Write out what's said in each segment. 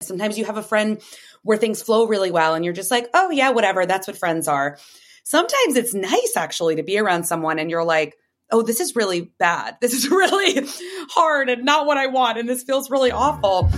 Sometimes you have a friend where things flow really well and you're just like, oh, yeah, whatever. That's what friends are. Sometimes it's nice actually to be around someone and you're like, oh, this is really bad. This is really hard and not what I want. And this feels really awful.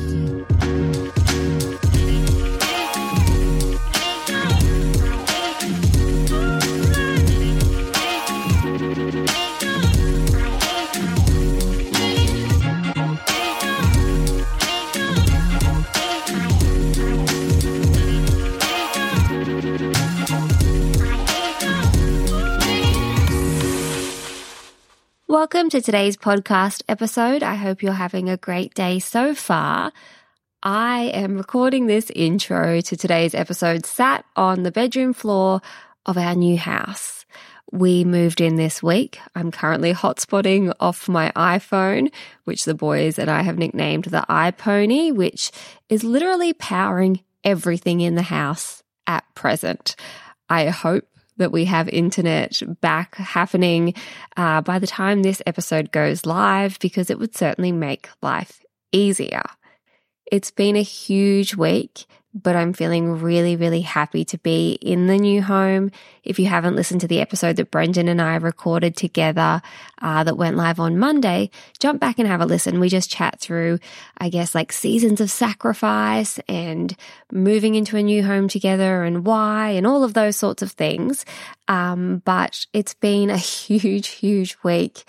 Welcome to today's podcast episode. I hope you're having a great day so far. I am recording this intro to today's episode sat on the bedroom floor of our new house. We moved in this week. I'm currently hotspotting off my iPhone, which the boys and I have nicknamed the iPony, which is literally powering everything in the house at present. I hope that we have internet back happening uh, by the time this episode goes live because it would certainly make life easier. It's been a huge week but I'm feeling really, really happy to be in the new home. If you haven't listened to the episode that Brendan and I recorded together uh, that went live on Monday, jump back and have a listen. We just chat through, I guess, like seasons of sacrifice and moving into a new home together and why and all of those sorts of things. Um, but it's been a huge, huge week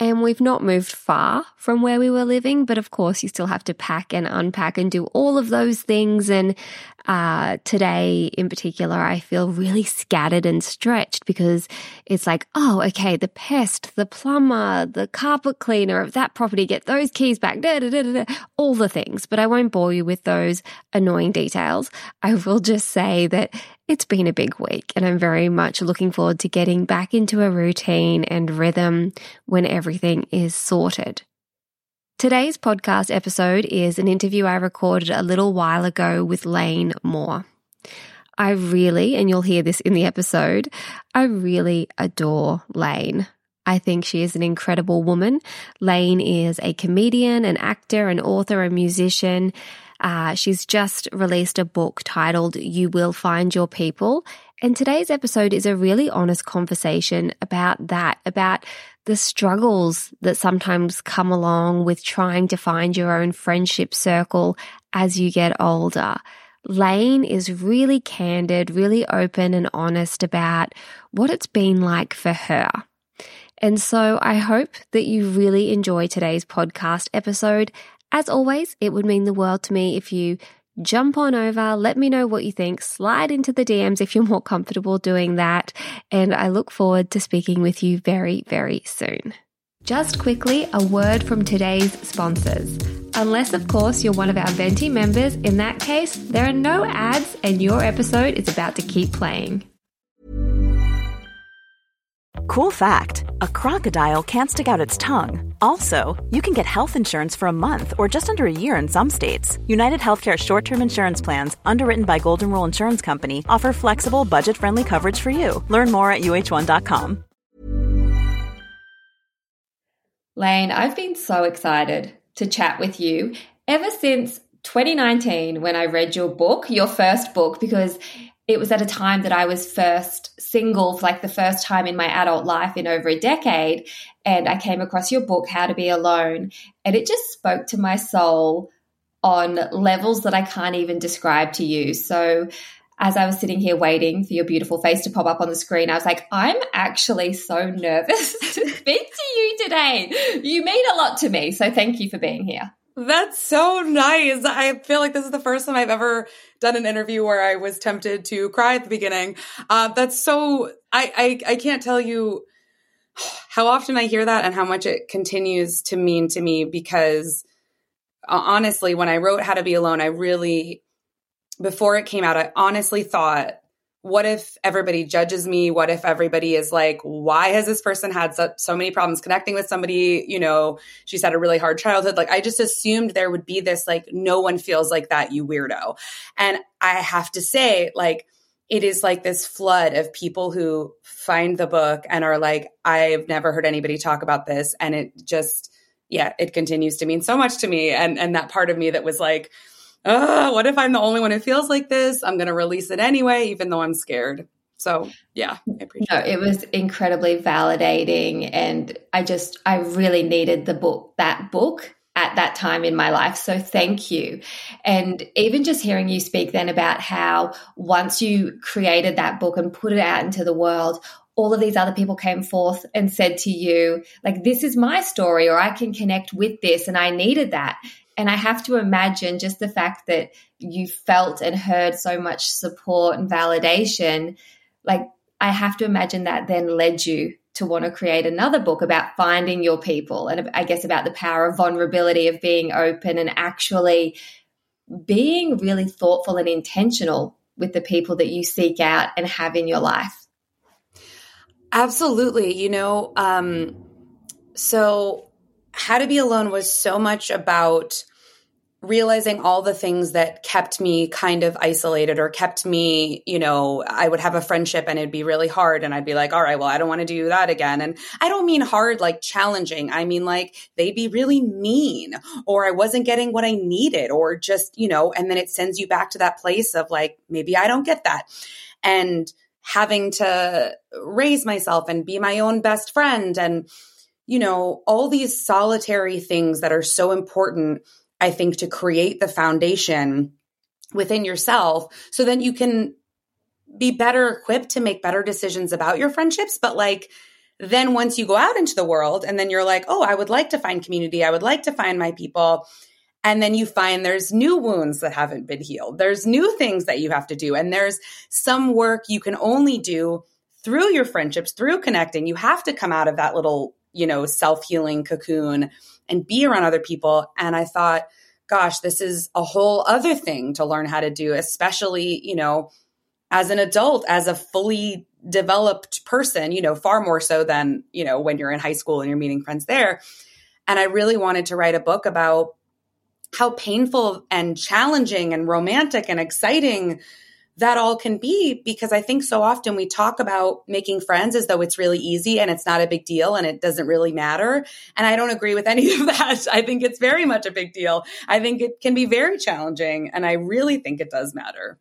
and we've not moved far from where we were living, but of course you still have to pack and unpack and do all of those things. And uh, today in particular, I feel really scattered and stretched because it's like, oh, okay, the pest, the plumber, the carpet cleaner of that property, get those keys back, da, da, da, all the things. But I won't bore you with those annoying details. I will just say that it's been a big week and I'm very much looking forward to getting back into a routine and rhythm when everything is sorted. Today's podcast episode is an interview I recorded a little while ago with Lane Moore. I really, and you'll hear this in the episode, I really adore Lane. I think she is an incredible woman. Lane is a comedian, an actor, an author, a musician, uh, she's just released a book titled You Will Find Your People. And today's episode is a really honest conversation about that, about the struggles that sometimes come along with trying to find your own friendship circle as you get older. Lane is really candid, really open and honest about what it's been like for her. And so I hope that you really enjoy today's podcast episode as always, it would mean the world to me if you jump on over, let me know what you think, slide into the DMs if you're more comfortable doing that. And I look forward to speaking with you very, very soon. Just quickly, a word from today's sponsors. Unless, of course, you're one of our Venti members, in that case, there are no ads and your episode is about to keep playing. Cool fact a crocodile can't stick out its tongue. Also, you can get health insurance for a month or just under a year in some states. United Healthcare short term insurance plans, underwritten by Golden Rule Insurance Company, offer flexible, budget friendly coverage for you. Learn more at uhone.com. Lane, I've been so excited to chat with you ever since 2019 when I read your book, your first book, because it was at a time that I was first single for like the first time in my adult life in over a decade. And I came across your book, How to Be Alone. And it just spoke to my soul on levels that I can't even describe to you. So, as I was sitting here waiting for your beautiful face to pop up on the screen, I was like, I'm actually so nervous to speak to you today. You mean a lot to me. So, thank you for being here. That's so nice. I feel like this is the first time I've ever done an interview where I was tempted to cry at the beginning. Uh, that's so, I, I, I can't tell you how often I hear that and how much it continues to mean to me because uh, honestly, when I wrote How to Be Alone, I really, before it came out, I honestly thought what if everybody judges me? What if everybody is like, why has this person had so, so, many problems connecting with somebody? You know, she's had a really hard childhood. Like, I just assumed there would be this, like, no one feels like that, you weirdo. And I have to say, like, it is like this flood of people who find the book and are like, I've never heard anybody talk about this. And it just, yeah, it continues to mean so much to me. And, and that part of me that was like, uh, what if I'm the only one who feels like this? I'm going to release it anyway, even though I'm scared. So yeah, I appreciate no, it. It was incredibly validating. And I just, I really needed the book, that book at that time in my life. So thank you. And even just hearing you speak then about how once you created that book and put it out into the world, all of these other people came forth and said to you, like, this is my story, or I can connect with this. And I needed that. And I have to imagine just the fact that you felt and heard so much support and validation, like, I have to imagine that then led you to want to create another book about finding your people and I guess about the power of vulnerability, of being open and actually being really thoughtful and intentional with the people that you seek out and have in your life. Absolutely. You know, um, so How to Be Alone was so much about realizing all the things that kept me kind of isolated or kept me, you know, I would have a friendship and it'd be really hard. And I'd be like, all right, well, I don't want to do that again. And I don't mean hard like challenging. I mean like they'd be really mean or I wasn't getting what I needed or just, you know, and then it sends you back to that place of like, maybe I don't get that. And having to raise myself and be my own best friend and you know all these solitary things that are so important i think to create the foundation within yourself so then you can be better equipped to make better decisions about your friendships but like then once you go out into the world and then you're like oh i would like to find community i would like to find my people and then you find there's new wounds that haven't been healed. There's new things that you have to do. And there's some work you can only do through your friendships, through connecting. You have to come out of that little, you know, self healing cocoon and be around other people. And I thought, gosh, this is a whole other thing to learn how to do, especially, you know, as an adult, as a fully developed person, you know, far more so than, you know, when you're in high school and you're meeting friends there. And I really wanted to write a book about how painful and challenging and romantic and exciting that all can be because I think so often we talk about making friends as though it's really easy and it's not a big deal and it doesn't really matter. And I don't agree with any of that. I think it's very much a big deal. I think it can be very challenging and I really think it does matter.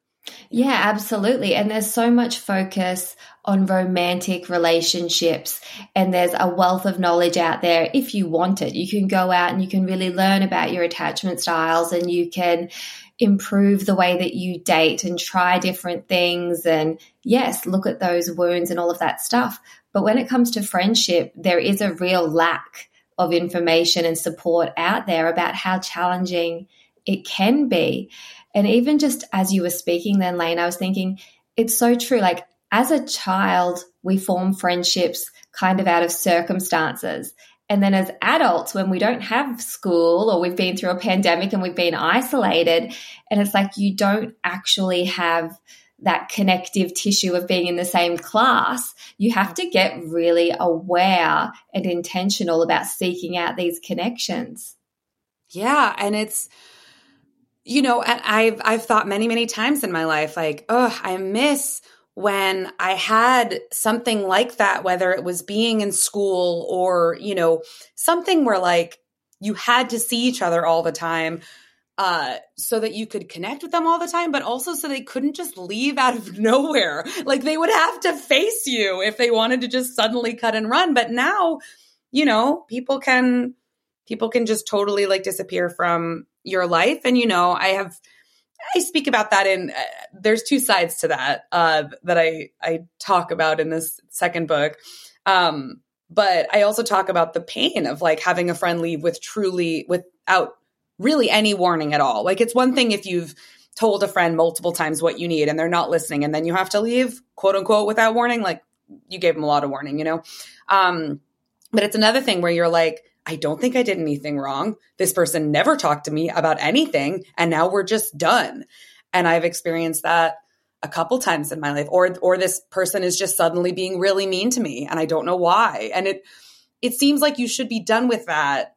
Yeah, absolutely. And there's so much focus on romantic relationships, and there's a wealth of knowledge out there if you want it. You can go out and you can really learn about your attachment styles, and you can improve the way that you date and try different things. And yes, look at those wounds and all of that stuff. But when it comes to friendship, there is a real lack of information and support out there about how challenging it can be. And even just as you were speaking then, Lane, I was thinking, it's so true. Like as a child, we form friendships kind of out of circumstances. And then as adults, when we don't have school or we've been through a pandemic and we've been isolated, and it's like you don't actually have that connective tissue of being in the same class, you have to get really aware and intentional about seeking out these connections. Yeah. And it's, you know, I've I've thought many many times in my life like, oh, I miss when I had something like that whether it was being in school or, you know, something where like you had to see each other all the time uh, so that you could connect with them all the time, but also so they couldn't just leave out of nowhere. Like they would have to face you if they wanted to just suddenly cut and run. But now, you know, people can people can just totally like disappear from your life. And, you know, I have, I speak about that in, uh, there's two sides to that, uh, that I, I talk about in this second book. Um, but I also talk about the pain of like having a friend leave with truly, without really any warning at all. Like it's one thing if you've told a friend multiple times what you need and they're not listening and then you have to leave, quote unquote, without warning. Like you gave them a lot of warning, you know? Um, but it's another thing where you're like, I don't think I did anything wrong. This person never talked to me about anything. And now we're just done. And I've experienced that a couple times in my life or or this person is just suddenly being really mean to me and I don't know why. And it it seems like you should be done with that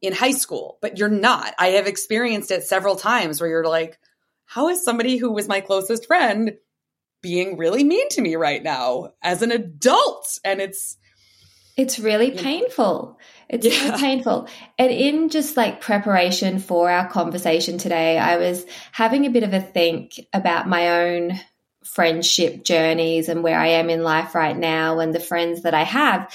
in high school, but you're not. I have experienced it several times where you're like, how is somebody who was my closest friend being really mean to me right now as an adult? And it's It's really painful. It's yeah. so painful. And in just like preparation for our conversation today, I was having a bit of a think about my own friendship journeys and where I am in life right now and the friends that I have.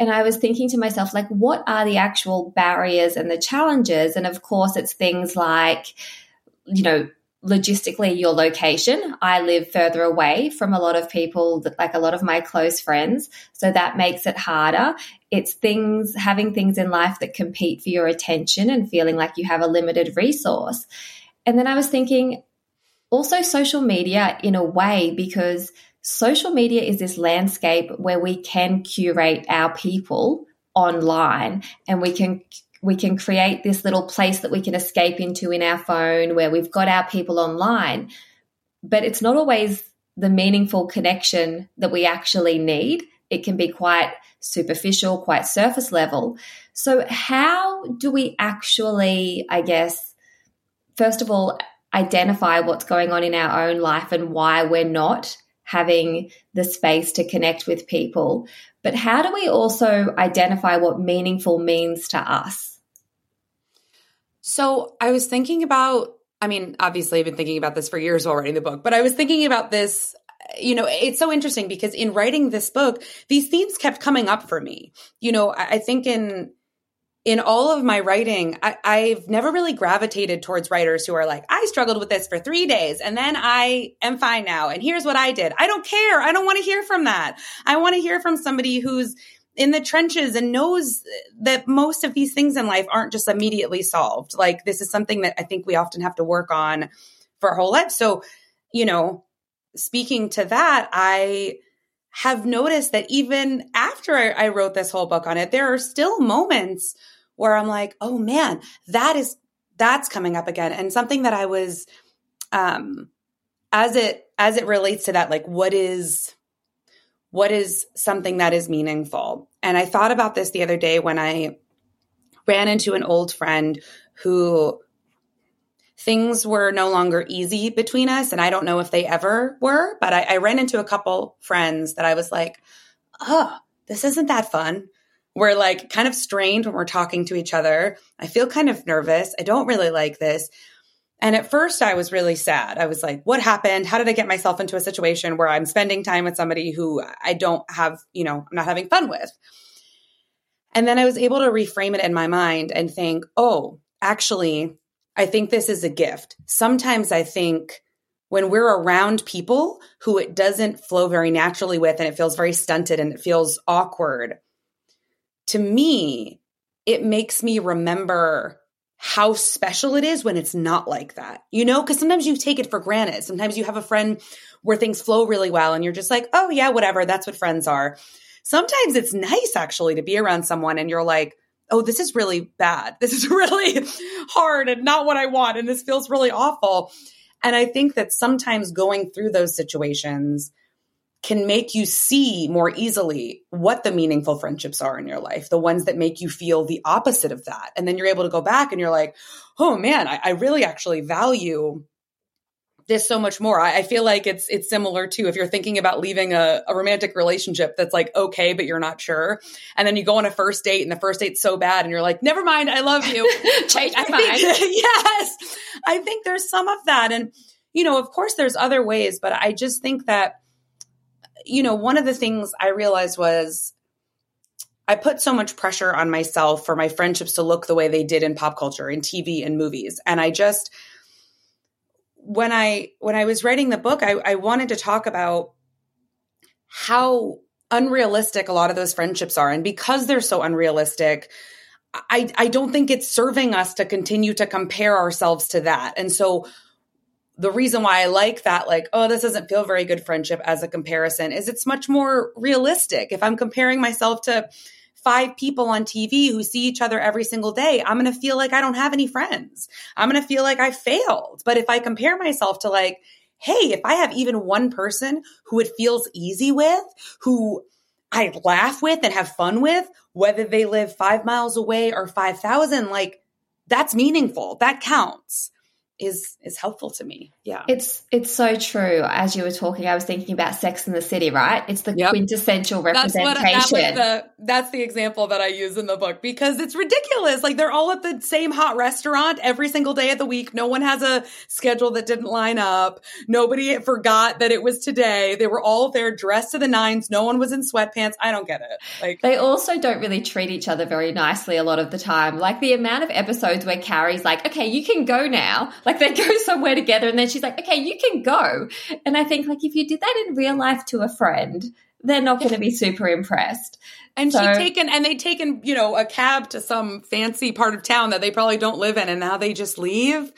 And I was thinking to myself, like, what are the actual barriers and the challenges? And of course, it's things like, you know, logistically your location. I live further away from a lot of people, like a lot of my close friends. So that makes it harder. It's things, having things in life that compete for your attention and feeling like you have a limited resource. And then I was thinking also social media in a way, because social media is this landscape where we can curate our people online and we can we can create this little place that we can escape into in our phone where we've got our people online. But it's not always the meaningful connection that we actually need. It can be quite superficial, quite surface level. So, how do we actually, I guess, first of all, identify what's going on in our own life and why we're not having the space to connect with people. But how do we also identify what meaningful means to us? So I was thinking about, I mean, obviously I've been thinking about this for years while writing the book, but I was thinking about this you know, it's so interesting because in writing this book, these themes kept coming up for me. You know, I, think in in all of my writing, I, have never really gravitated towards writers who are like, I struggled with this for three days and then I am fine now. And here's what I did. I don't care. I don't want to hear from that. I want to hear from somebody who's in the trenches and knows that most of these things in life aren't just immediately solved. Like this is something that I think we often have to work on for our whole life. So, you know, speaking to that, I have noticed that even after I, I wrote this whole book on it, there are still moments where I'm like, oh man, that is that's coming up again. And something that I was um as it as it relates to that, like what is what is something that is meaningful? And I thought about this the other day when I ran into an old friend who things were no longer easy between us. And I don't know if they ever were, but I, I ran into a couple friends that I was like, oh, this isn't that fun. We're like kind of strained when we're talking to each other. I feel kind of nervous. I don't really like this. And at first, I was really sad. I was like, what happened? How did I get myself into a situation where I'm spending time with somebody who I don't have, you know, I'm not having fun with? And then I was able to reframe it in my mind and think, oh, actually, I think this is a gift. Sometimes I think when we're around people who it doesn't flow very naturally with and it feels very stunted and it feels awkward, to me, it makes me remember how special it is when it's not like that. You know, because sometimes you take it for granted. Sometimes you have a friend where things flow really well and you're just like, oh, yeah, whatever. That's what friends are. Sometimes it's nice actually to be around someone and you're like, oh, this is really bad. This is really hard and not what I want. And this feels really awful. And I think that sometimes going through those situations, can make you see more easily what the meaningful friendships are in your life, the ones that make you feel the opposite of that. And then you're able to go back and you're like, oh man, I, I really actually value this so much more. I, I, feel like it's it's similar to if you're thinking about leaving a, a, romantic relationship that's like okay, but you're not sure, and then you go on a first date and the first date's so bad, and you're like, never mind, I love you. Change my mind. yes, I think there's some of that, and you know, of course, there's other ways, but I just think that you know, one of the things I realized was I put so much pressure on myself for my friendships to look the way they did in pop culture, in TV and movies. And I just when I when I was writing the book, I, I wanted to talk about how unrealistic a lot of those friendships are. And because they're so unrealistic, I, I don't think it's serving us to continue to compare ourselves to that. And so the reason why I like that, like, oh, this doesn't feel very good friendship as a comparison, is it's much more realistic. If I'm comparing myself to five people on TV who see each other every single day, I'm going to feel like I don't have any friends. I'm going to feel like I failed. But if I compare myself to like, hey, if I have even one person who it feels easy with, who I laugh with and have fun with, whether they live five miles away or 5,000, like that's meaningful. That counts. Is is helpful to me. Yeah. It's it's so true. As you were talking, I was thinking about Sex in the City, right? It's the yep. quintessential representation. That's, what, that the, that's the example that I use in the book because it's ridiculous. Like they're all at the same hot restaurant every single day of the week. No one has a schedule that didn't line up. Nobody forgot that it was today. They were all there dressed to the nines. No one was in sweatpants. I don't get it. Like they also don't really treat each other very nicely a lot of the time. Like the amount of episodes where Carrie's like, "Okay, you can go now." Like they go somewhere together and then she's like, okay, you can go. And I think like if you did that in real life to a friend, they're not going to be super impressed. And so, she taken and they taken, you know, a cab to some fancy part of town that they probably don't live in and now they just leave.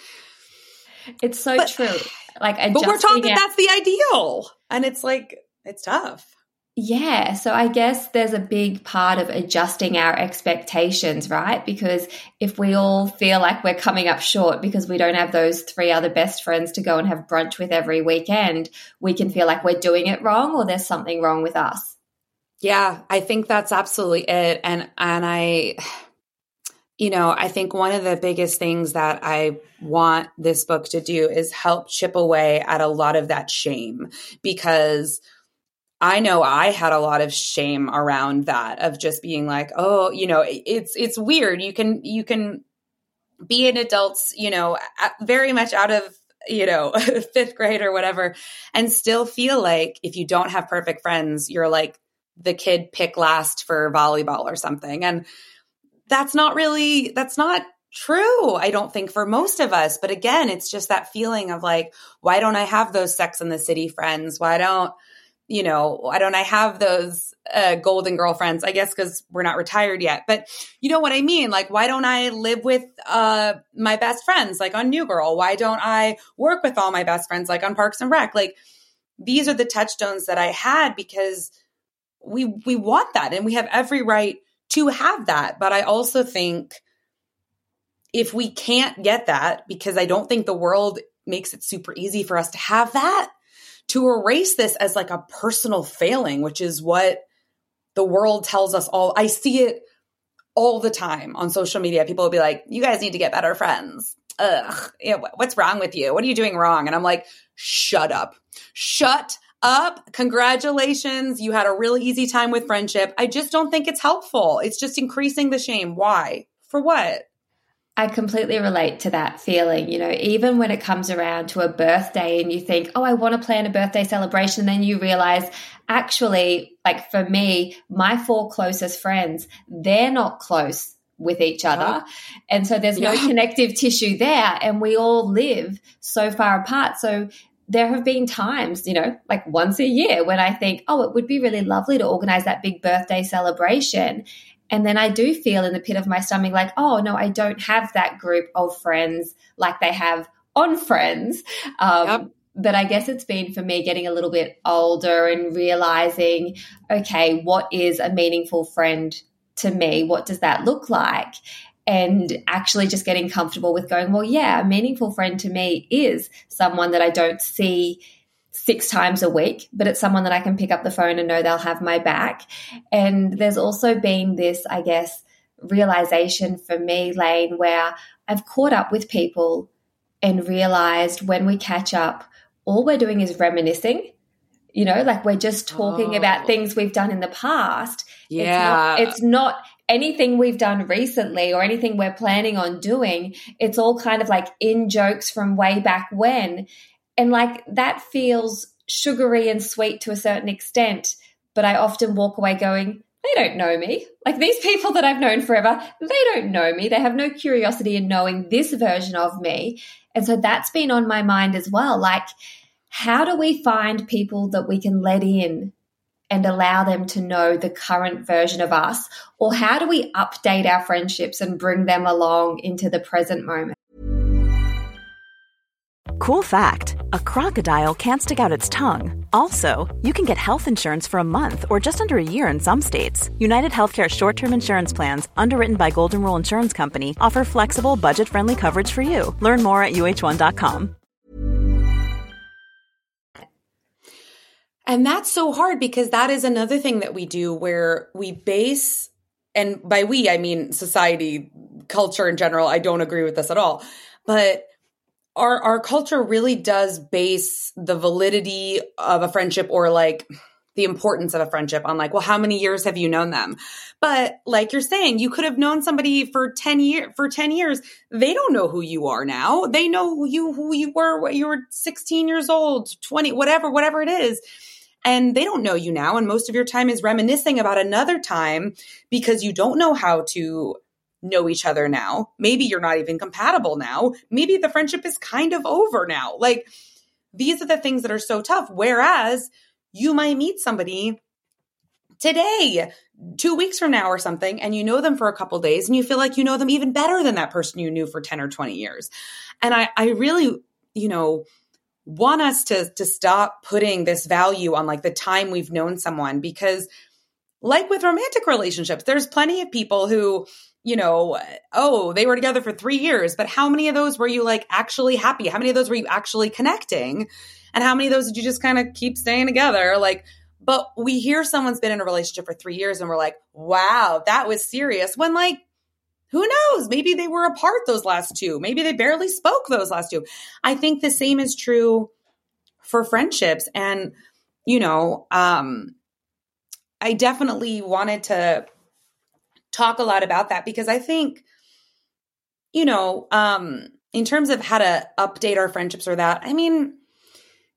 It's so but, true. Like But we're taught that that's the ideal. And it's like it's tough. Yeah. So I guess there's a big part of adjusting our expectations, right? Because if we all feel like we're coming up short because we don't have those three other best friends to go and have brunch with every weekend, we can feel like we're doing it wrong or there's something wrong with us. Yeah, I think that's absolutely it. And, and I, you know, I think one of the biggest things that I want this book to do is help chip away at a lot of that shame because I know I had a lot of shame around that of just being like, oh, you know, it's it's weird. You can you can be an adult, you know, very much out of you know fifth grade or whatever, and still feel like if you don't have perfect friends, you're like the kid pick last for volleyball or something, and that's not really that's not true i don't think for most of us. But again it's just that feeling of like why don't i have those sex in the city friends? Why don't you know, why don't I have those uh, golden girlfriends? I guess because we're not retired yet. But you know what I mean? Like, why don't I live with uh, my best friends, like on New Girl? Why don't I work with all my best friends, like on Parks and Rec? Like, these are the touchstones that I had because we we want that, and we have every right to have that. But I also think if we can't get that, because I don't think the world makes it super easy for us to have that to erase this as like a personal failing, which is what the world tells us all. I see it all the time on social media. People will be like, you guys need to get better friends. Ugh, what's wrong with you? What are you doing wrong? And I'm like, shut up. Shut up. Congratulations. You had a really easy time with friendship. I just don't think it's helpful. It's just increasing the shame. Why? For what? I completely relate to that feeling. You know, even when it comes around to a birthday and you think, oh, I want to plan a birthday celebration, then you realize actually, like for me, my four closest friends, they're not close with each other. And so there's no connective tissue there. And we all live so far apart. So there have been times, you know, like once a year when I think, oh, it would be really lovely to organize that big birthday celebration. And then I do feel in the pit of my stomach like, oh, no, I don't have that group of friends like they have on Friends. Um, yep. But I guess it's been for me getting a little bit older and realizing, okay, what is a meaningful friend to me? What does that look like? and actually just getting comfortable with going, well, yeah, a meaningful friend to me is someone that I don't see six times a week, but it's someone that I can pick up the phone and know they'll have my back. And there's also been this, I guess, realization for me, Lane, where I've caught up with people and realized when we catch up, all we're doing is reminiscing. You know, like we're just talking oh. about things we've done in the past. Yeah. It's not, it's not anything we've done recently or anything we're planning on doing. It's all kind of like in jokes from way back when. And like that feels sugary and sweet to a certain extent. But I often walk away going, they don't know me. Like these people that I've known forever, they don't know me. They have no curiosity in knowing this version of me. And so that's been on my mind as well. Like, how do we find people that we can let in and allow them to know the current version of us? Or how do we update our friendships and bring them along into the present moment? Cool fact a crocodile can't stick out its tongue. Also, you can get health insurance for a month or just under a year in some states. United Healthcare short term insurance plans, underwritten by Golden Rule Insurance Company, offer flexible, budget friendly coverage for you. Learn more at uhone.com. And that's so hard because that is another thing that we do where we base, and by we, I mean society, culture in general. I don't agree with this at all. But our our culture really does base the validity of a friendship or like the importance of a friendship on like well how many years have you known them? But like you're saying you could have known somebody for 10 years for 10 years. They don't know who you are now. They know who you who you were when you were 16 years old 20 whatever whatever it is. And they don't know you now. And most of your time is reminiscing about another time because you don't know how to know each other now. Maybe you're not even compatible now. Maybe the friendship is kind of over now. Like these are the things that are so tough. Whereas you might meet somebody today, two weeks from now or something, and you know them for a couple days and you feel like you know them even better than that person you knew for 10 or 20 years. And I, I really, you know, want us to to stop putting this value on like the time we've known someone because like with romantic relationships, there's plenty of people who you know, oh, they were together for three years, but how many of those were you like actually happy? How many of those were you actually connecting? And how many of those did you just kind of keep staying together? Like, but we hear someone's been in a relationship for three years and we're like, wow, that was serious. When like, who knows? Maybe they were apart those last two. Maybe they barely spoke those last two. I think the same is true for friendships. And, you know, um, I definitely wanted to talk a lot about that because I think, you know, um, in terms of how to update our friendships or that, I mean,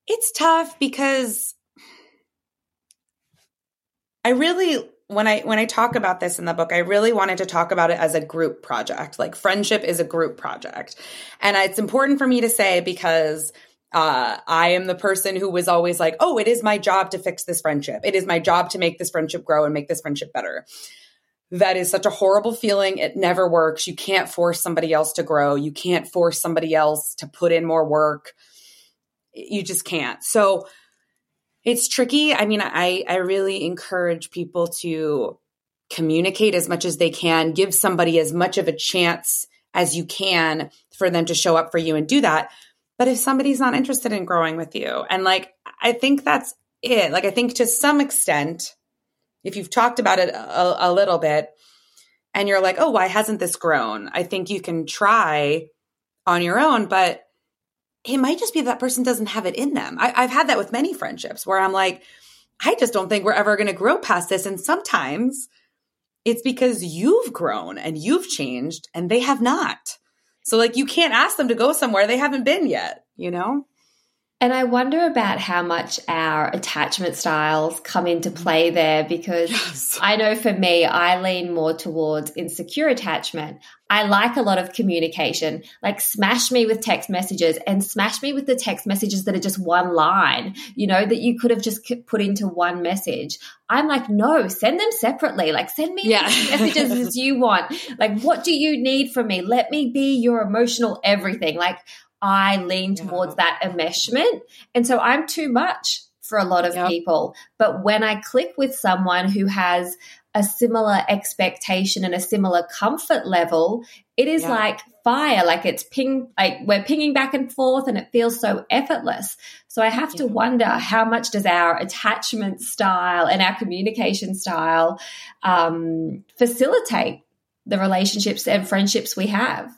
it's tough because I really when I when I talk about this in the book, I really wanted to talk about it as a group project. Like friendship is a group project. And it's important for me to say because uh, I am the person who was always like, oh, it is my job to fix this friendship. It is my job to make this friendship grow and make this friendship better that is such a horrible feeling. It never works. You can't force somebody else to grow. You can't force somebody else to put in more work. You just can't. So it's tricky. I mean, I, I really encourage people to communicate as much as they can, give somebody as much of a chance as you can for them to show up for you and do that. But if somebody's not interested in growing with you, and like, I think that's it. Like, I think to some extent, if you've talked about it a, a little bit and you're like, oh, why hasn't this grown? I think you can try on your own, but it might just be that person doesn't have it in them. I, have had that with many friendships where I'm like, I just don't think we're ever going to grow past this. And sometimes it's because you've grown and you've changed and they have not. So, like, you can't ask them to go somewhere they haven't been yet, you know? And I wonder about how much our attachment styles come into mm-hmm. play there because yes. I know for me, I lean more towards insecure attachment. I like a lot of communication, like smash me with text messages and smash me with the text messages that are just one line, you know, that you could have just put into one message. I'm like, no, send them separately. Like, send me yeah. messages as you want. Like, what do you need from me? Let me be your emotional everything. Like, I lean towards that enmeshment. And so I'm too much for a lot of yep. people. But when I click with someone who has a similar expectation and a similar comfort level, it is like fire. Like it's ping, like we're pinging back and forth and it feels so effortless. So I have to wonder how much does our attachment style and our communication style um, facilitate the relationships and friendships we have?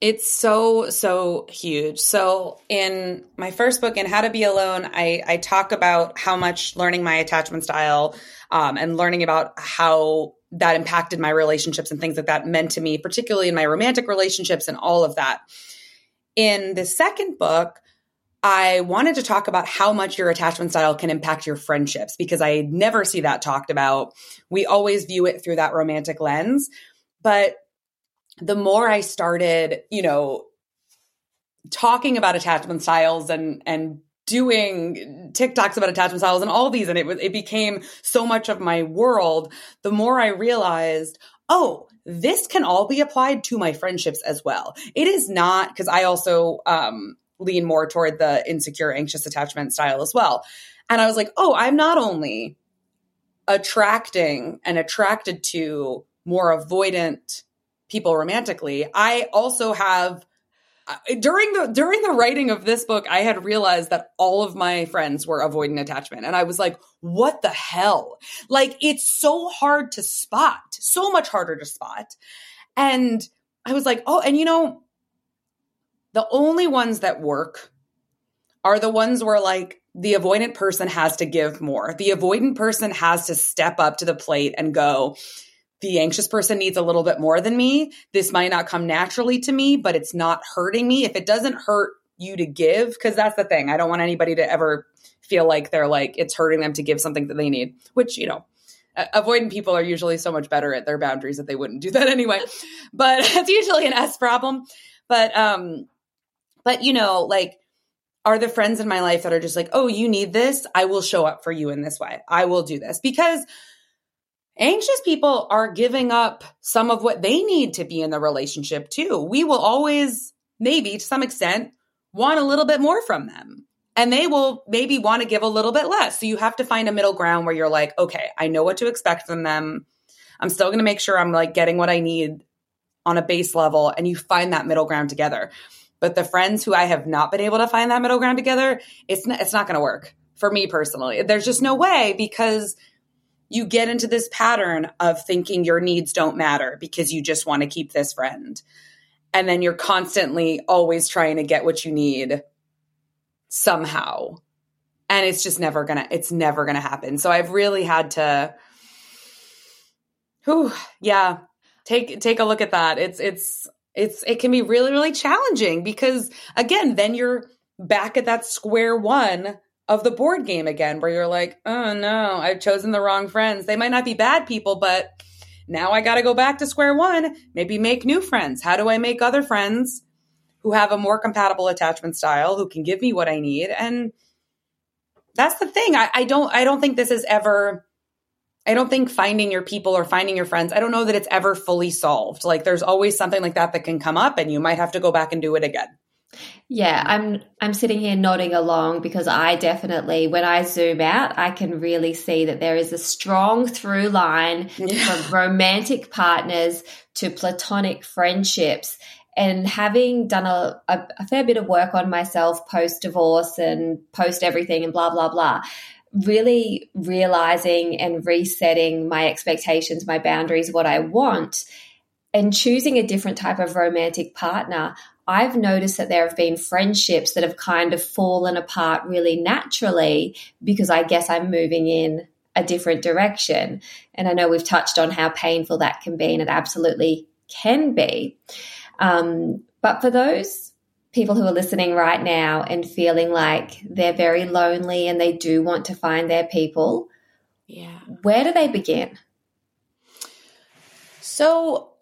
It's so, so huge. So, in my first book, in How to Be Alone, I, I talk about how much learning my attachment style um, and learning about how that impacted my relationships and things like that meant to me, particularly in my romantic relationships and all of that. In the second book, I wanted to talk about how much your attachment style can impact your friendships because I never see that talked about. We always view it through that romantic lens. But the more I started, you know, talking about attachment styles and and doing TikToks about attachment styles and all these, and it was it became so much of my world. The more I realized, oh, this can all be applied to my friendships as well. It is not because I also um, lean more toward the insecure, anxious attachment style as well. And I was like, oh, I'm not only attracting and attracted to more avoidant people romantically. I also have uh, during the during the writing of this book i had realized that all of my friends were avoiding attachment and i was like what the hell like it's so hard to spot so much harder to spot and i was like oh and you know the only ones that work are the ones where like the avoidant person has to give more. The avoidant person has to step up to the plate and go, the anxious person needs a little bit more than me. This might not come naturally to me, but it's not hurting me. If it doesn't hurt you to give, because that's the thing. I don't want anybody to ever feel like they're like, it's hurting them to give something that they need, which, you know, avoidant people are usually so much better at their boundaries that they wouldn't do that anyway. but it's usually an S problem. But, um, but you know, like, are the friends in my life that are just like, oh, you need this? I will show up for you in this way. I will do this because anxious people are giving up some of what they need to be in the relationship too. We will always, maybe to some extent, want a little bit more from them. And they will maybe want to give a little bit less. So you have to find a middle ground where you're like, okay, I know what to expect from them. I'm still going to make sure I'm like getting what I need on a base level. And you find that middle ground together. But the friends who I have not been able to find that middle ground together, it's not, it's not going to work for me personally. There's just no way because you get into this pattern of thinking your needs don't matter because you just want to keep this friend. And then you're constantly always trying to get what you need somehow. And it's just never gonna, it's never gonna happen. So I've really had to, whew, yeah, take, take a look at that. It's, it's, it's, it can be really, really challenging because again, then you're back at that square one of the board game again, where you're like, oh no, I've chosen the wrong friends. They might not be bad people, but now I got to go back to square one, maybe make new friends. How do I make other friends who have a more compatible attachment style, who can give me what I need? And that's the thing. I, I don't, I don't think this is ever, I don't think finding your people or finding your friends, I don't know that it's ever fully solved. Like there's always something like that that can come up and you might have to go back and do it again. Yeah, I'm I'm sitting here nodding along because I definitely when I zoom out, I can really see that there is a strong through line yeah. from romantic partners to platonic friendships. And having done a, a, a fair bit of work on myself post divorce and post everything and blah, blah, blah, really realizing and resetting my expectations, my boundaries, what I want, and choosing a different type of romantic partner, I've noticed that there have been friendships that have kind of fallen apart really naturally because I guess I'm moving in a different direction. And I know we've touched on how painful that can be, and it absolutely can be. Um, but for those people who are listening right now and feeling like they're very lonely and they do want to find their people, yeah, where do they begin? So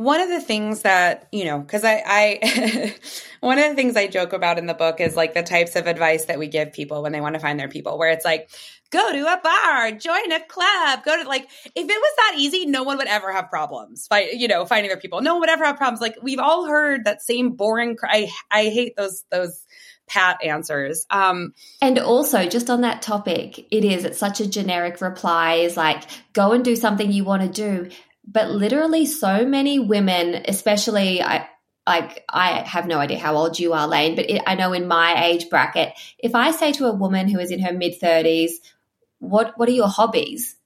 one of the things that you know because i i one of the things i joke about in the book is like the types of advice that we give people when they want to find their people where it's like go to a bar join a club go to like if it was that easy no one would ever have problems fight you know finding their people. No one would ever have problems. Like we've all heard that same boring i i hate those those pat answers. Um, and also, just on that topic, it is, it's such a generic reply is like, go and do something you want to do but literally so many women, especially I like I have no idea how old you are, Lane, but it, I know in my age bracket, if I say to a woman who is in her mid thirties, "What what are your hobbies?"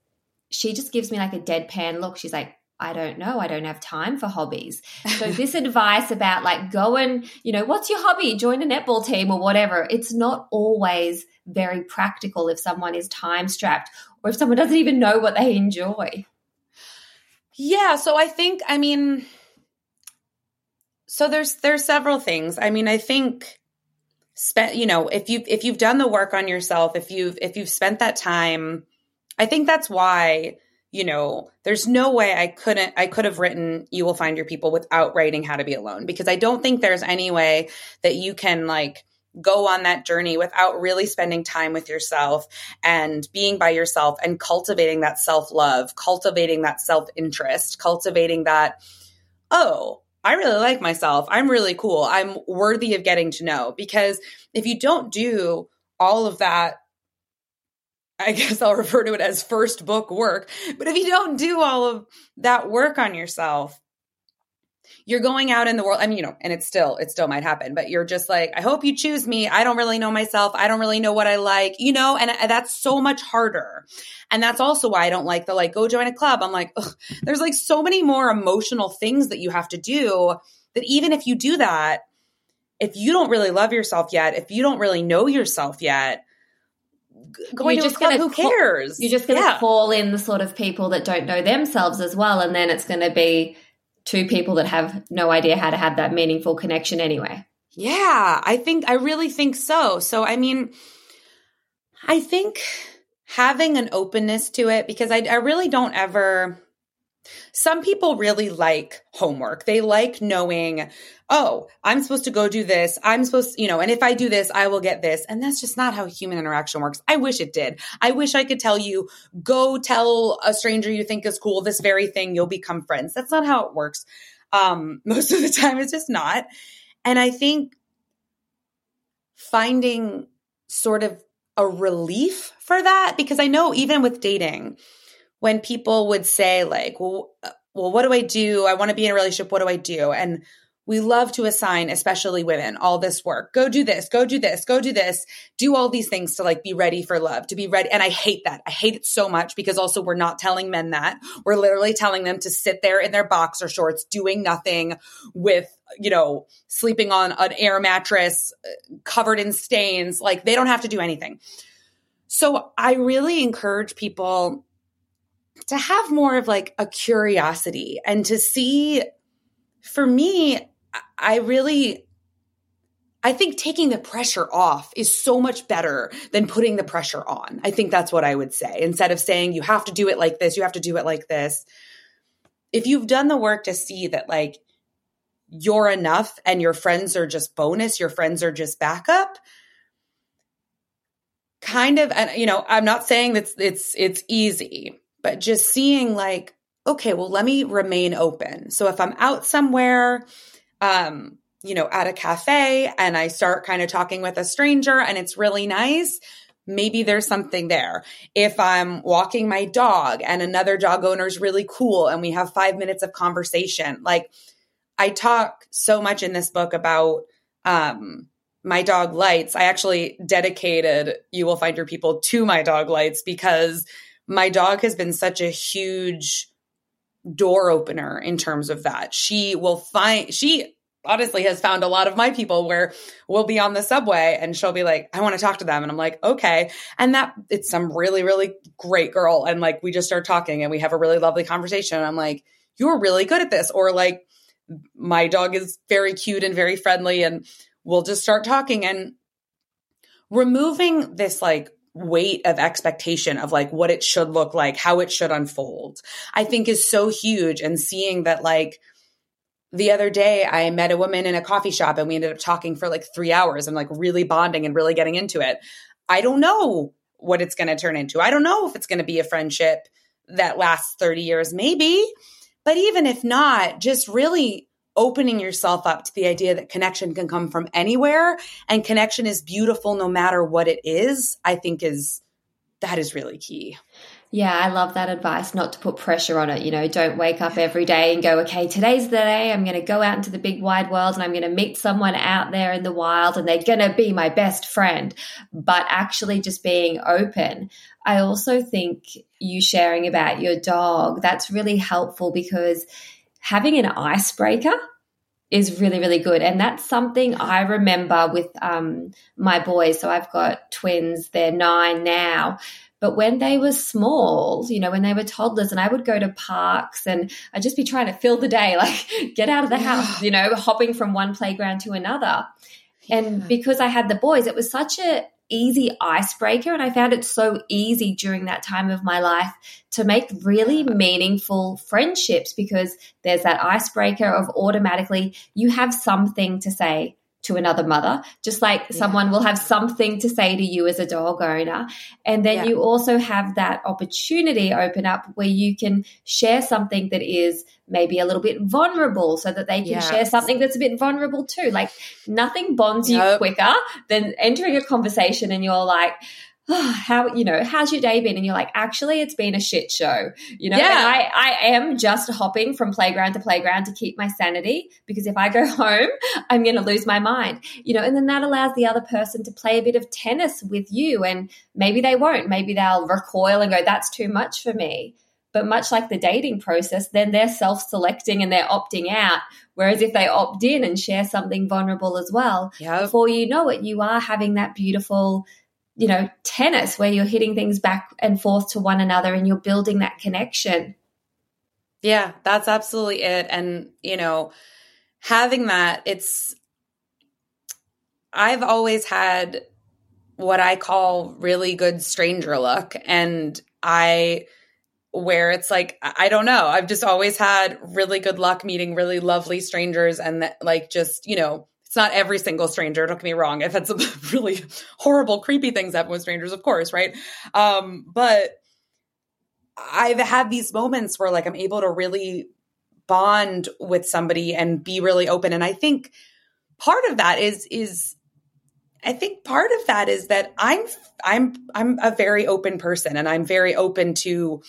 She just gives me like a deadpan look. She's like, I don't know. I don't have time for hobbies. So this advice about like go and, you know, what's your hobby? Join a netball team or whatever. It's not always very practical if someone is time strapped or if someone doesn't even know what they enjoy. Yeah, so I think I mean so there's there's several things. I mean, I think spent you know, if you if you've done the work on yourself, if you've if you've spent that time, I think that's why you know, there's no way I couldn't I could have written you will find your people without writing how to be alone because I don't think there's any way that you can like go on that journey without really spending time with yourself and being by yourself and cultivating that self love, cultivating that self interest, cultivating that, oh, I really like myself. I'm really cool. I'm worthy of getting to know. Because if you don't do all of that, I guess I'll refer to it as first book work. But if you don't do all of that work on yourself, you're going out in the world. I mean, you know, and it still, it still might happen, but you're just like, I hope you choose me. I don't really know myself. I don't really know what I like, you know, and, that's so much harder. And that's also why I don't like the like, go join a club. I'm like, ugh, there's like so many more emotional things that you have to do that even if you do that, if you don't really love yourself yet, if you don't really know yourself yet, going you're to just club, who cares? You're just going to yeah. call in the sort of people that don't know themselves as well, and then it's going to be two people that have no idea how to have that meaningful connection anyway. Yeah, I think I really think so. So I mean, I think having an openness to it because I, I really don't ever some people really like homework. They like knowing, oh, I'm supposed to go do this. I'm supposed, you know, and if I do this, I will get this. And that's just not how human interaction works. I wish it did. I wish I could tell you, go tell a stranger you think is cool this very thing, you'll become friends. That's not how it works. Um, most of the time, it's just not. And I think finding sort of a relief for that, because I know even with dating, when people would say like, well, uh, well, what do I do? I want to be in a relationship. What do I do? And we love to assign, especially women, all this work. Go do this, go do this, go do this, do all these things to like be ready for love, to be ready. And I hate that. I hate it so much because also we're not telling men that. We're literally telling them to sit there in their boxer shorts doing nothing with, you know, sleeping on an air mattress uh, covered in stains. Like they don't have to do anything. So I really encourage people to have more of like a curiosity and to see for me i really i think taking the pressure off is so much better than putting the pressure on. I think that's what i would say. Instead of saying you have to do it like this you have to do it like this. If you've done the work to see that like you're enough and your friends are just bonus your friends are just backup kind of and you know i'm not saying that it's it's easy but just seeing like, okay, well, let me remain open. So if I'm out somewhere, um, you know, at a cafe and I start kind of talking with a stranger and it's really nice, maybe there's something there. If I'm walking my dog and another dog owner is really cool and we have five minutes of conversation, like I talk so much in this book about, um, my dog Lights. I actually dedicated You Will Find Your People to my dog Lights because my dog has been such a huge door opener in terms of that. She will find, she honestly has found a lot of my people where we'll be on the subway and she'll be like, I want to talk to them. And I'm like, okay. And that it's some really, really great girl. And like, we just start talking and we have a really lovely conversation. And I'm like, you're really good at this. Or like, my dog is very cute and very friendly and we'll just start talking and removing this like weight of expectation of like what it should look like, how it should unfold, I think is so huge. And seeing that, like, the other day, I met a woman in a coffee shop and we ended up talking for like three hours and like really bonding and really getting into it. I don't know what it's going to turn into. I don't know if it's going to be a friendship that lasts 30 years, maybe. But even if not, just really opening yourself up to the idea that connection can come from anywhere and connection is beautiful no matter what it is, I think is that is really key. Yeah, I love that advice not to put pressure on it. You know, don't wake up every day and go, okay, today's the day I'm going to go out into the big wide world and I'm going to meet someone out there in the wild and they're going to be my best friend. But actually just being open. I also think you sharing about your dog, that's really helpful because having an icebreaker is really really good. And that's something i remember with um, my boys. So i've got twins they're nine now. But when they were small you know when they were toddlers and i would go to parks and i'd just be trying to fill the day like get out of the house you know hopping from one playground to another. And because i had the boys it was such a easy icebreaker. And I found it so easy during that time of my life to make really meaningful friendships because there's that icebreaker of automatically you have something to say to another mother, just like yeah. someone will have something to say to you as a dog owner. And then yeah. you also have that opportunity open up where you can share something that is maybe a little bit vulnerable so that they can yes. share something that's a bit vulnerable too. Like nothing bonds you quicker than entering a conversation and you're like, oh, how you know how's your day been and you're like actually it's been a shit show you know yeah. I, I am just hopping from playground to playground to keep my sanity because if i go home i'm going to lose my mind you know and then that allows the other person to play a bit of tennis with you and maybe they won't maybe they'll recoil and go that's too much for me But much like the dating process, then they're self selecting and they're opting out. Whereas if they opt in and share something vulnerable as well, Yep. before you know it, you are having that beautiful, you know, tennis where you're hitting things back and forth to one another and you're building that connection. Yeah, that's absolutely it. And, you know, having that, it's, I've always had what I call really good stranger luck. And I, where it's like, I don't know, I've just always had really good luck meeting really lovely strangers and that, like, just, you know, it's not every single stranger, don't get me wrong. I've had some really horrible, creepy things happen with strangers, of course, right? Um, but I've had these moments where like I'm able to really bond with somebody and be really open. And I think part of that is is I think part of that is that I'm I'm I'm a very open person and I'm very open to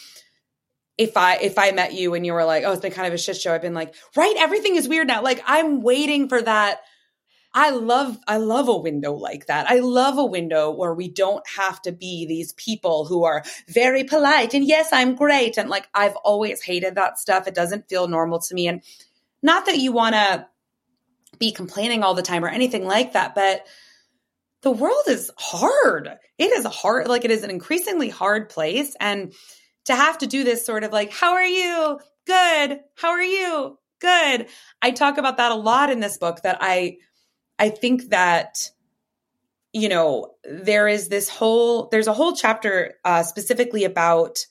if I if I met you and you were like, oh, it's been kind of a shit show, I've been like, right, everything is weird now. Like I'm waiting for that. I love I love a window like that. I love a window where we don't have to be these people who are very polite and yes, I'm great and like I've always hated that stuff. It doesn't feel normal to me and not that you want to be complaining all the time or anything like that, but the world is hard. It is a hard like it is an increasingly hard place and to have to do this sort of like how are you? Good. How are you? Good. I talk about that a lot in this book that I I think that you know there is this whole there's a whole chapter uh, specifically about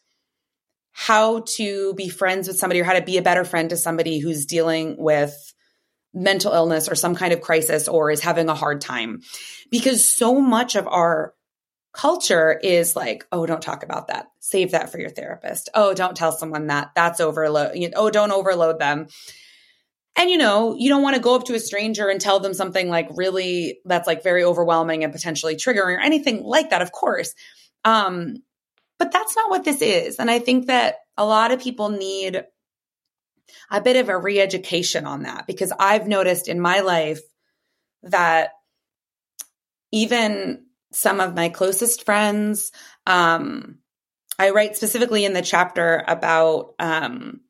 how to be friends with somebody or how to be a better friend to somebody who's dealing with mental illness or some kind of crisis or is having a hard time. Because so much of our culture is like oh don't talk about that. Save that for your therapist. Oh don't tell someone that. That's overload you know, oh don't overload them and you know, you don't want to go up to a stranger and tell them something like really that's like very overwhelming and potentially triggering or anything like that, of course. Um, but that's not what this is. And I think that a lot of people need a bit of a re education on that because I've noticed in my life that even some of my closest friends, um, I write specifically in the chapter about um,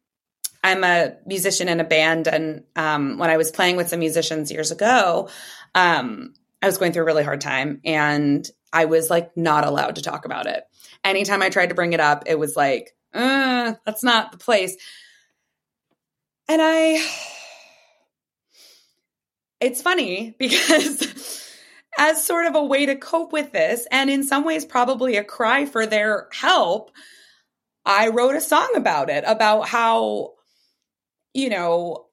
I'm a musician in a band, and um, when I was playing with some musicians years ago, um, I was going through a really hard time, and I was like not allowed to talk about it. Anytime I tried to bring it up, it was like, uh, "That's not the place." And I, it's funny because. As sort of a way to cope with this, and in some ways, probably a cry for their help, I wrote a song about it, about how you know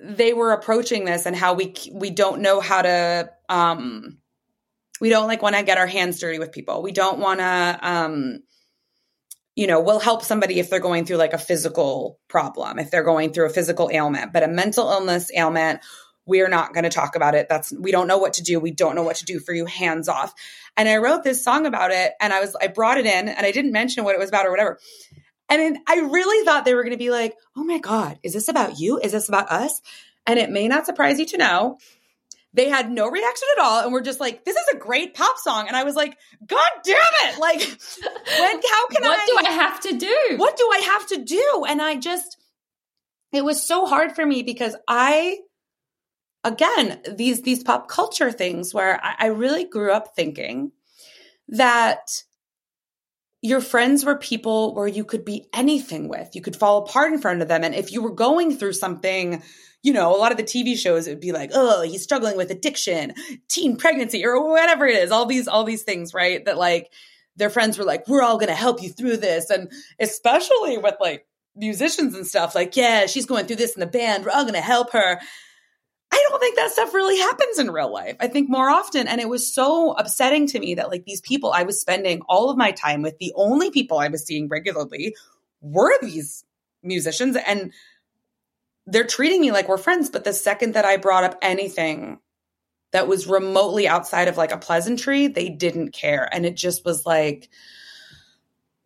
they were approaching this and how we we don't know how to um we don't like want to get our hands dirty with people. We don't want to um you know we'll help somebody if they're going through like a physical problem if they're going through a physical ailment but a mental illness ailment we're not going to talk about it. That's we don't know what to do. We don't know what to do for you hands off. And i wrote this song about it and i was i brought it in and i didn't mention what it was about or whatever and then I really thought they were going to be like, oh my God, is this about you? Is this about us? And it may not surprise you to know they had no reaction at all and were just like, this is a great pop song. And I was like, God damn it. Like, when, how can what I? What do I have to do? What do I have to do? And I just, it was so hard for me because I, again, these, these pop culture things where I, I really grew up thinking that your friends were people where you could be anything with. You could fall apart in front of them. And if you were going through something, you know, a lot of the TV shows, it would be like, oh, he's struggling with addiction, teen pregnancy, or whatever it is. All these, all these things, right? That like their friends were like, we're all going to help you through this. And especially with like musicians and stuff, like, yeah, she's going through this in the band. We're all going to help her. I don't think that stuff really happens in real life. I think more often, and it was so upsetting to me that like these people I was spending all of my time with, the only people I was seeing regularly were these musicians, and they're treating me like we're friends. But the second that I brought up anything that was remotely outside of like a pleasantry, they didn't care. And it just was like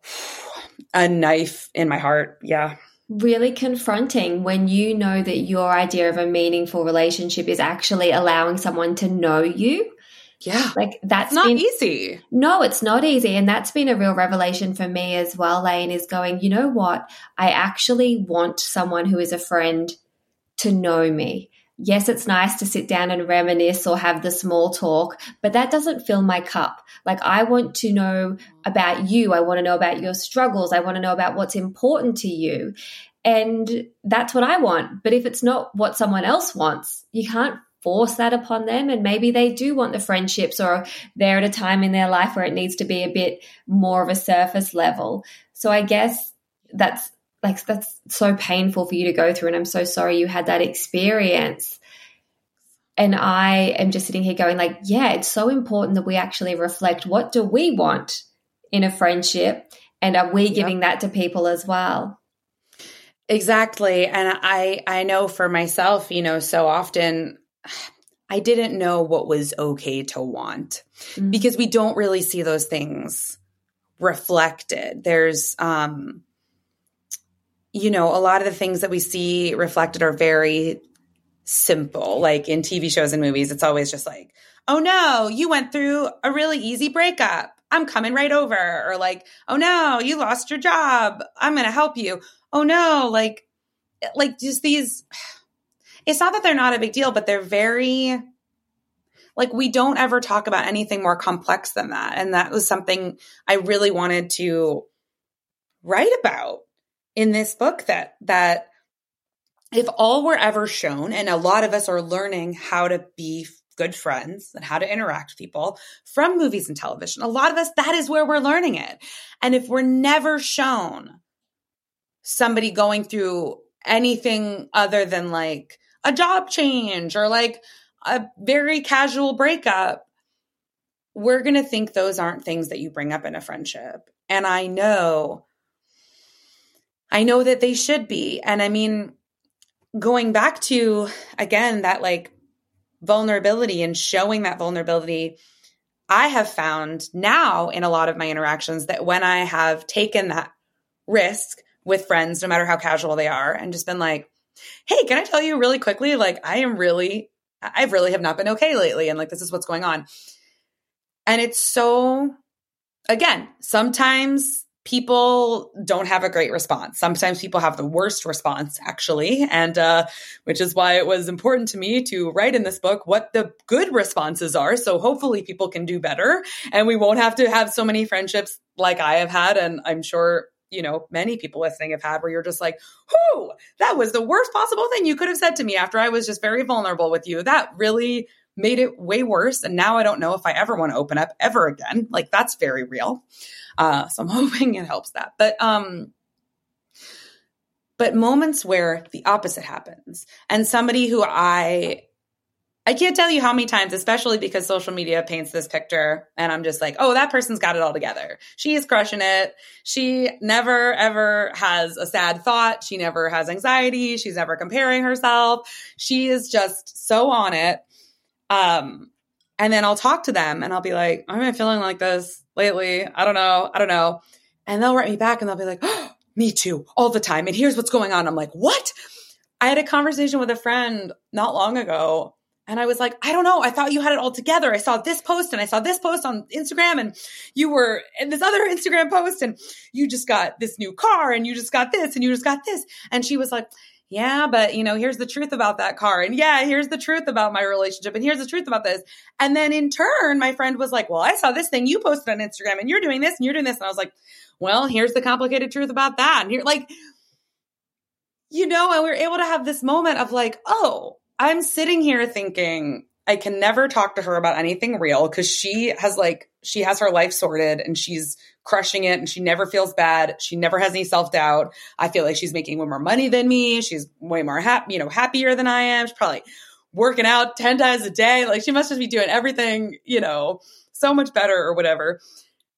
a knife in my heart. Yeah really confronting when you know that your idea of a meaningful relationship is actually allowing someone to know you Yeah. Like that's it's not been, easy. No, it's not easy. And that's been a real revelation for me as well, Lane, is going, you know what? I actually want someone who is a friend to know me. Yes, it's nice to sit down and reminisce or have the small talk, but that doesn't fill my cup. Like, I want to know about you. I want to know about your struggles. I want to know about what's important to you. And that's what I want. But if it's not what someone else wants, you can't force that upon them. And maybe they do want the friendships or they're at a time in their life where it needs to be a bit more of a surface level. So I guess that's like, that's so painful for you to go through. And I'm so sorry you had that experience. And I am just sitting here going, like, yeah, it's so important that we actually reflect what do we want in a friendship? And are we giving yep. that to people as well? Exactly. And I I know for myself, you know, so often I didn't know what was okay to want mm-hmm. because we don't really see those things reflected. There's um you know, a lot of the things that we see reflected are very simple. Like in TV shows and movies, it's always just like, "Oh no, you went through a really easy breakup. I'm coming right over." Or like, "Oh no, you lost your job. I'm going to help you." oh no, like, like just these, it's not that they're not a big deal, but they're very, like, we don't ever talk about anything more complex than that. And that was something I really wanted to write about in this book that, that, if all were ever shown, and a lot of us are learning how to be good friends and how to interact with people from movies and television. A lot of us, that is where we're learning it. And if we're never shown somebody going through anything other than like a job change or like a very casual breakup, we're going to think those aren't things that you bring up in a friendship. And I know, I know that they should be. And I mean, going back to again, that like vulnerability and showing that vulnerability, I have found now in a lot of my interactions that when I have taken that risk with friends, no matter how casual they are, and just been like, hey, can I tell you really quickly? Like, I am really, I really have not been okay lately. And like, this is what's going on. And it's so, again, sometimes people don't have a great response. Sometimes people have the worst response, actually. And, uh, which is why it was important to me to write in this book what the good responses are. So hopefully people can do better and we won't have to have so many friendships like I have had. And I'm sure you know, many people listening have had where you're just like, whoo, that was the worst possible thing you could have said to me after I was just very vulnerable with you. That really made it way worse. And now I don't know if I ever want to open up ever again. Like that's very real. Uh, so I'm hoping it helps that. But, um, but moments where the opposite happens and somebody who I I can't tell you how many times, especially because social media paints this picture and I'm just like, oh, that person's got it all together. She is crushing it. She never ever has a sad thought. She never has anxiety. She's never comparing herself. She is just so on it. Um, and then I'll talk to them and I'll be like, been feeling like this lately. I don't know. I don't know. And they'll write me back and they'll be like, oh, me too, all the time. And here's what's going on. I'm like, what? I had a conversation with a friend not long ago and I was like, I don't know. I thought you had it all together. I saw this post and I saw this post on Instagram and you were in this other Instagram post and you just got this new car and you just got this and you just got this. And she was like, yeah, but you know, here's the truth about that car. And yeah, here's the truth about my relationship. And here's the truth about this. And then in turn, my friend was like, well, I saw this thing you posted on Instagram and you're doing this and you're doing this. And I was like, well, here's the complicated truth about that. And you're like, you know, and we were able to have this moment of like, oh, I'm sitting here thinking I can never talk to her about anything real because she has like she has her life sorted and she's crushing it and she never feels bad. She never has any self doubt. I feel like she's making way more money than me. She's way more happy, you know, happier than I am. She's probably working out 10 times a day. Like she must just be doing everything, you know, so much better or whatever.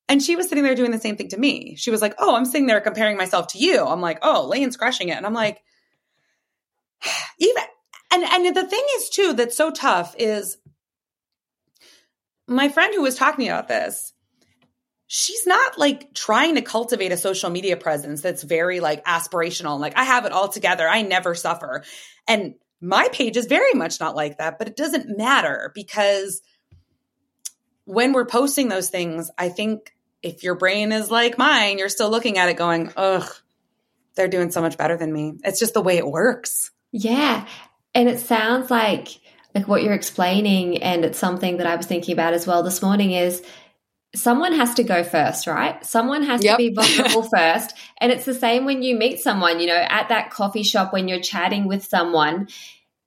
And she was sitting there doing the same thing to me. She was like, Oh, I'm sitting there comparing myself to you. I'm like, Oh, Lane's crushing it. And I'm like, even and and the thing is too that's so tough is my friend who was talking about this she's not like trying to cultivate a social media presence that's very like aspirational like i have it all together i never suffer and my page is very much not like that but it doesn't matter because when we're posting those things, I think if your brain is like mine, you're still looking at it going, ugh, they're doing so much better than me. It's just the way it works. Yeah. And it sounds like like what you're explaining and it's something that I was thinking about as well this morning is someone has to go first, right? Someone has yep. to be vulnerable first. And it's the same when you meet someone, you know, at that coffee shop when you're chatting with someone,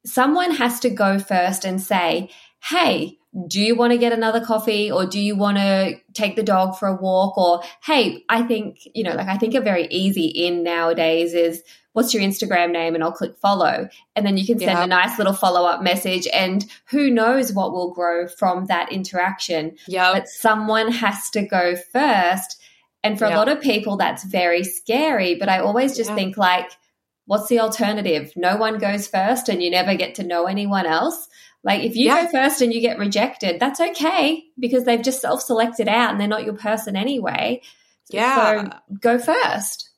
someone has to go first and say, Hey, do you want to get another coffee or do you want to take the dog for a walk? Or, hey, I think, you know, like I think a very easy in nowadays is what's your Instagram name? And I'll click follow. And then you can send a nice little follow up message. And who knows what will grow from that interaction. Yeah. But someone has to go first. And for a lot of people, that's very scary. But I always just think, like, what's the alternative? No one goes first and you never get to know anyone else. Like if you yeah. go first and you get rejected, that's okay because they've just self selected out and they're not your person anyway. Yeah. So go first.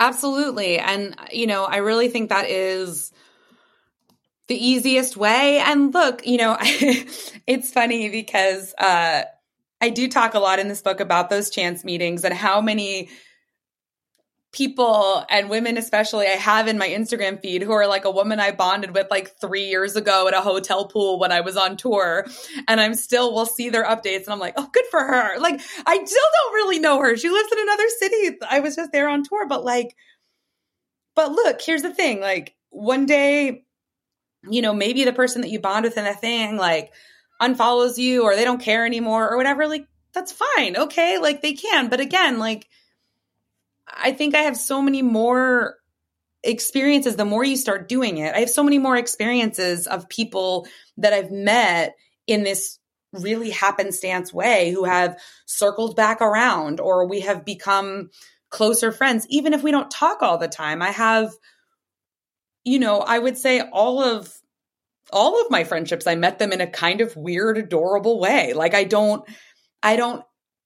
Absolutely. And, you know, I really think that is the easiest way. And look, you know, it's funny because uh, I do talk a lot in this book about those chance meetings and how many people and women especially I have in my Instagram feed who are like a woman I bonded with like 3 years ago at a hotel pool when I was on tour and I'm still will see their updates and I'm like, "Oh, good for her." Like I still don't really know her. She lives in another city. I was just there on tour, but like but look, here's the thing, like one day you know, maybe the person that you bond with in a thing like unfollows you or they don't care anymore or whatever, like that's fine. Okay, like they can. But again, like I think I have so many more experiences the more you start doing it. I have so many more experiences of people that I've met in this really happenstance way who have circled back around or we have become closer friends even if we don't talk all the time. I have you know, I would say all of all of my friendships I met them in a kind of weird adorable way. Like I don't I don't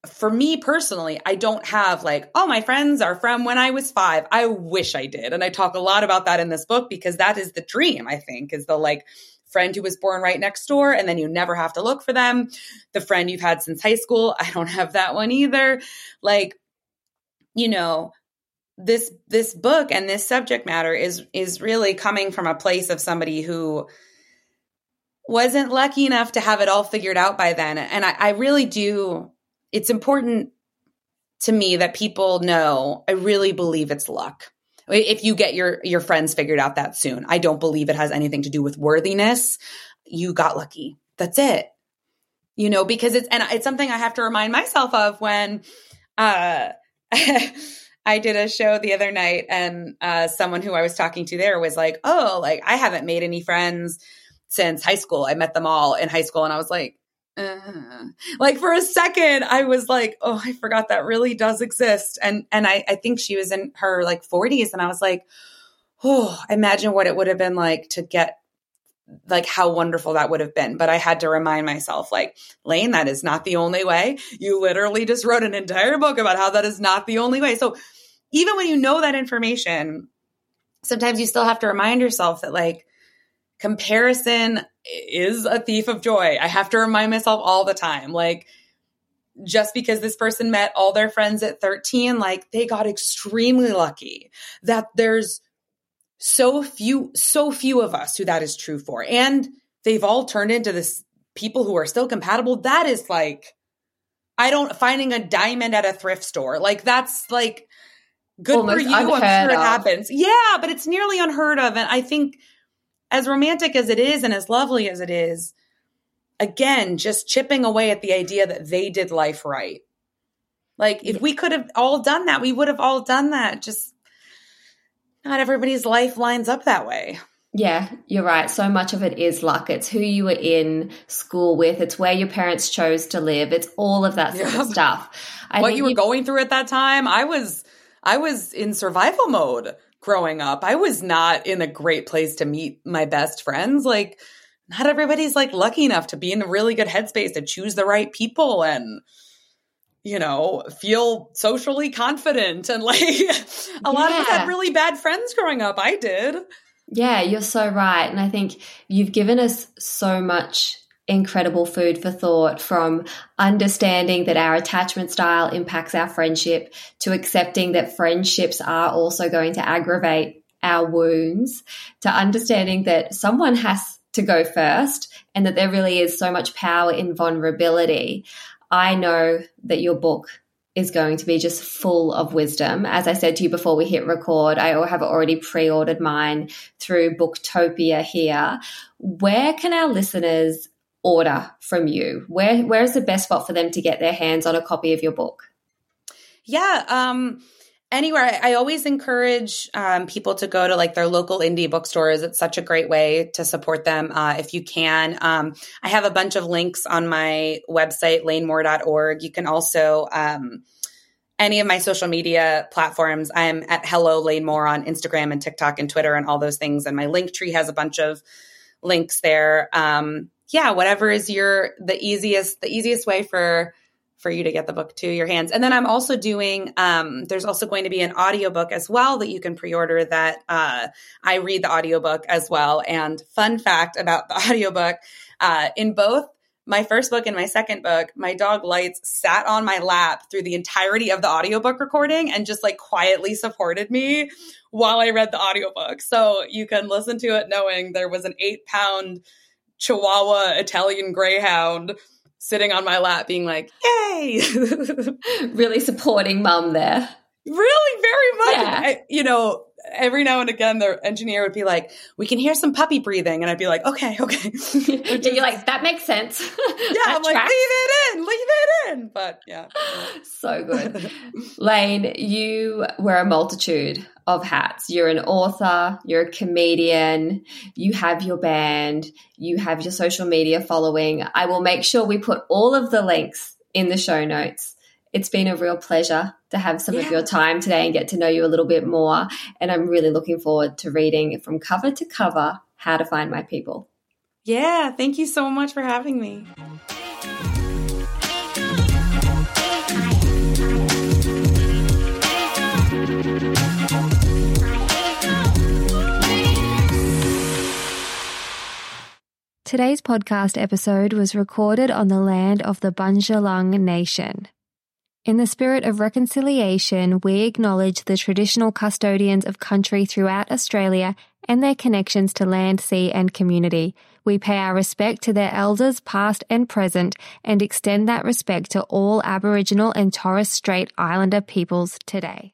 for me personally, I don't have like, oh, my friends are from when I was five. I wish I did. And I talk a lot about that in this book because that is the dream, I think, is the like friend who was born right next door and then you never have to look for them. The friend you've had since high school. I don't have that one either. Like, you know, this this book and this subject matter is is really coming from a place of somebody who wasn't lucky enough to have it all figured out by then. And I, I really do it's important to me that people know I really believe it's luck. If you get your your friends figured out that soon, I don't believe it has anything to do with worthiness. You got lucky. That's it. You know, because it's and it's something I have to remind myself of when uh I did a show the other night and uh someone who I was talking to there was like, "Oh, like I haven't made any friends since high school. I met them all in high school." And I was like, uh, like for a second i was like oh i forgot that really does exist. And and i i think she was in her like 40s and i was like oh imagine what it would have been like to get like how wonderful that would have been. But i had to remind myself like lane that is not the only way. You literally just wrote an entire book about how that is not the only way. So even when you know that information sometimes you still have to remind yourself that like comparison is a thief of joy. I have to remind myself all the time. Like, just because this person met all their friends at 13, like they got extremely lucky that there's so few, so few of us who that is true for. And they've all turned into this people who are still compatible. That is like, I don't finding a diamond at a thrift store. Like that's like good Almost for you. I'm sure of. it happens. Yeah, but it's nearly unheard of. And I think as romantic as it is and as lovely as it is, again, just chipping away at the idea that they did life right. Like if we could have all done that, we would have all done that. Just not everybody's life lines up that way. Yeah, you're right. So much of it is luck. It's who you were in school with. It's where your parents chose to live. It's all of that sort yeah. of stuff. I what you were you- going through at that time, I was I was in survival mode growing up. I was not in a great place to meet my best friends. Like, not everybody's like lucky enough to be in a really good headspace to choose the right people and you know feel socially confident and like a yeah. lot of us had really bad friends growing up i did yeah you're so right and i think you've given us so much incredible food for thought from understanding that our attachment style impacts our friendship to accepting that friendships are also going to aggravate our wounds to understanding that someone has to go first and that there really is so much power in vulnerability. I know that your book is going to be just full of wisdom. As I said to you before we hit record, I have already pre ordered mine through Booktopia here. Where can our listeners order from you? Where, where is the best spot for them to get their hands on a copy of your book? Yeah. Um, anywhere. I always encourage um, people to go to like their local indie bookstores. It's such a great way to support them uh, if you can. Um, I have a bunch of links on my website, lanemoore.org. You can also, um, any of my social media platforms, I'm at Hello Lane Moore on Instagram and TikTok and Twitter and all those things. And my link tree has a bunch of links there. Um, yeah, whatever is your the easiest the easiest way for for you to get the book to your hands. And then I'm also doing, um, there's also going to be an audiobook as well that you can pre-order that uh, I read the audiobook as well. And fun fact about the audiobook, uh, in both my first book and my second book, my dog Lights sat on my lap through the entirety of the audiobook recording and just like quietly supported me while I read the audiobook. So you can listen to it knowing there was an eight pound Chihuahua Italian Greyhound sitting on my lap being like, yay. really supporting mum there. Really, very much. Yeah. I, you know, every now and again, the engineer would be like, we can hear some puppy breathing. And I'd be like, okay, okay. yeah, you're like, that makes sense. yeah, I'm like, leave it in, leave it in. But yeah. so good. Lane, you wear a multitude of hats. You're an author, you're a comedian, you have your band, you have your social media following. I will make sure we put all of the links in the show notes. It's been a real pleasure to have some yeah. of your time today and get to know you a little bit more. And I'm really looking forward to reading from cover to cover How to Find My People. Yeah, thank you so much for having me. Today's podcast episode was recorded on the land of the Bundjalung Nation. In the spirit of reconciliation, we acknowledge the traditional custodians of country throughout Australia and their connections to land, sea, and community. We pay our respect to their elders, past and present, and extend that respect to all Aboriginal and Torres Strait Islander peoples today.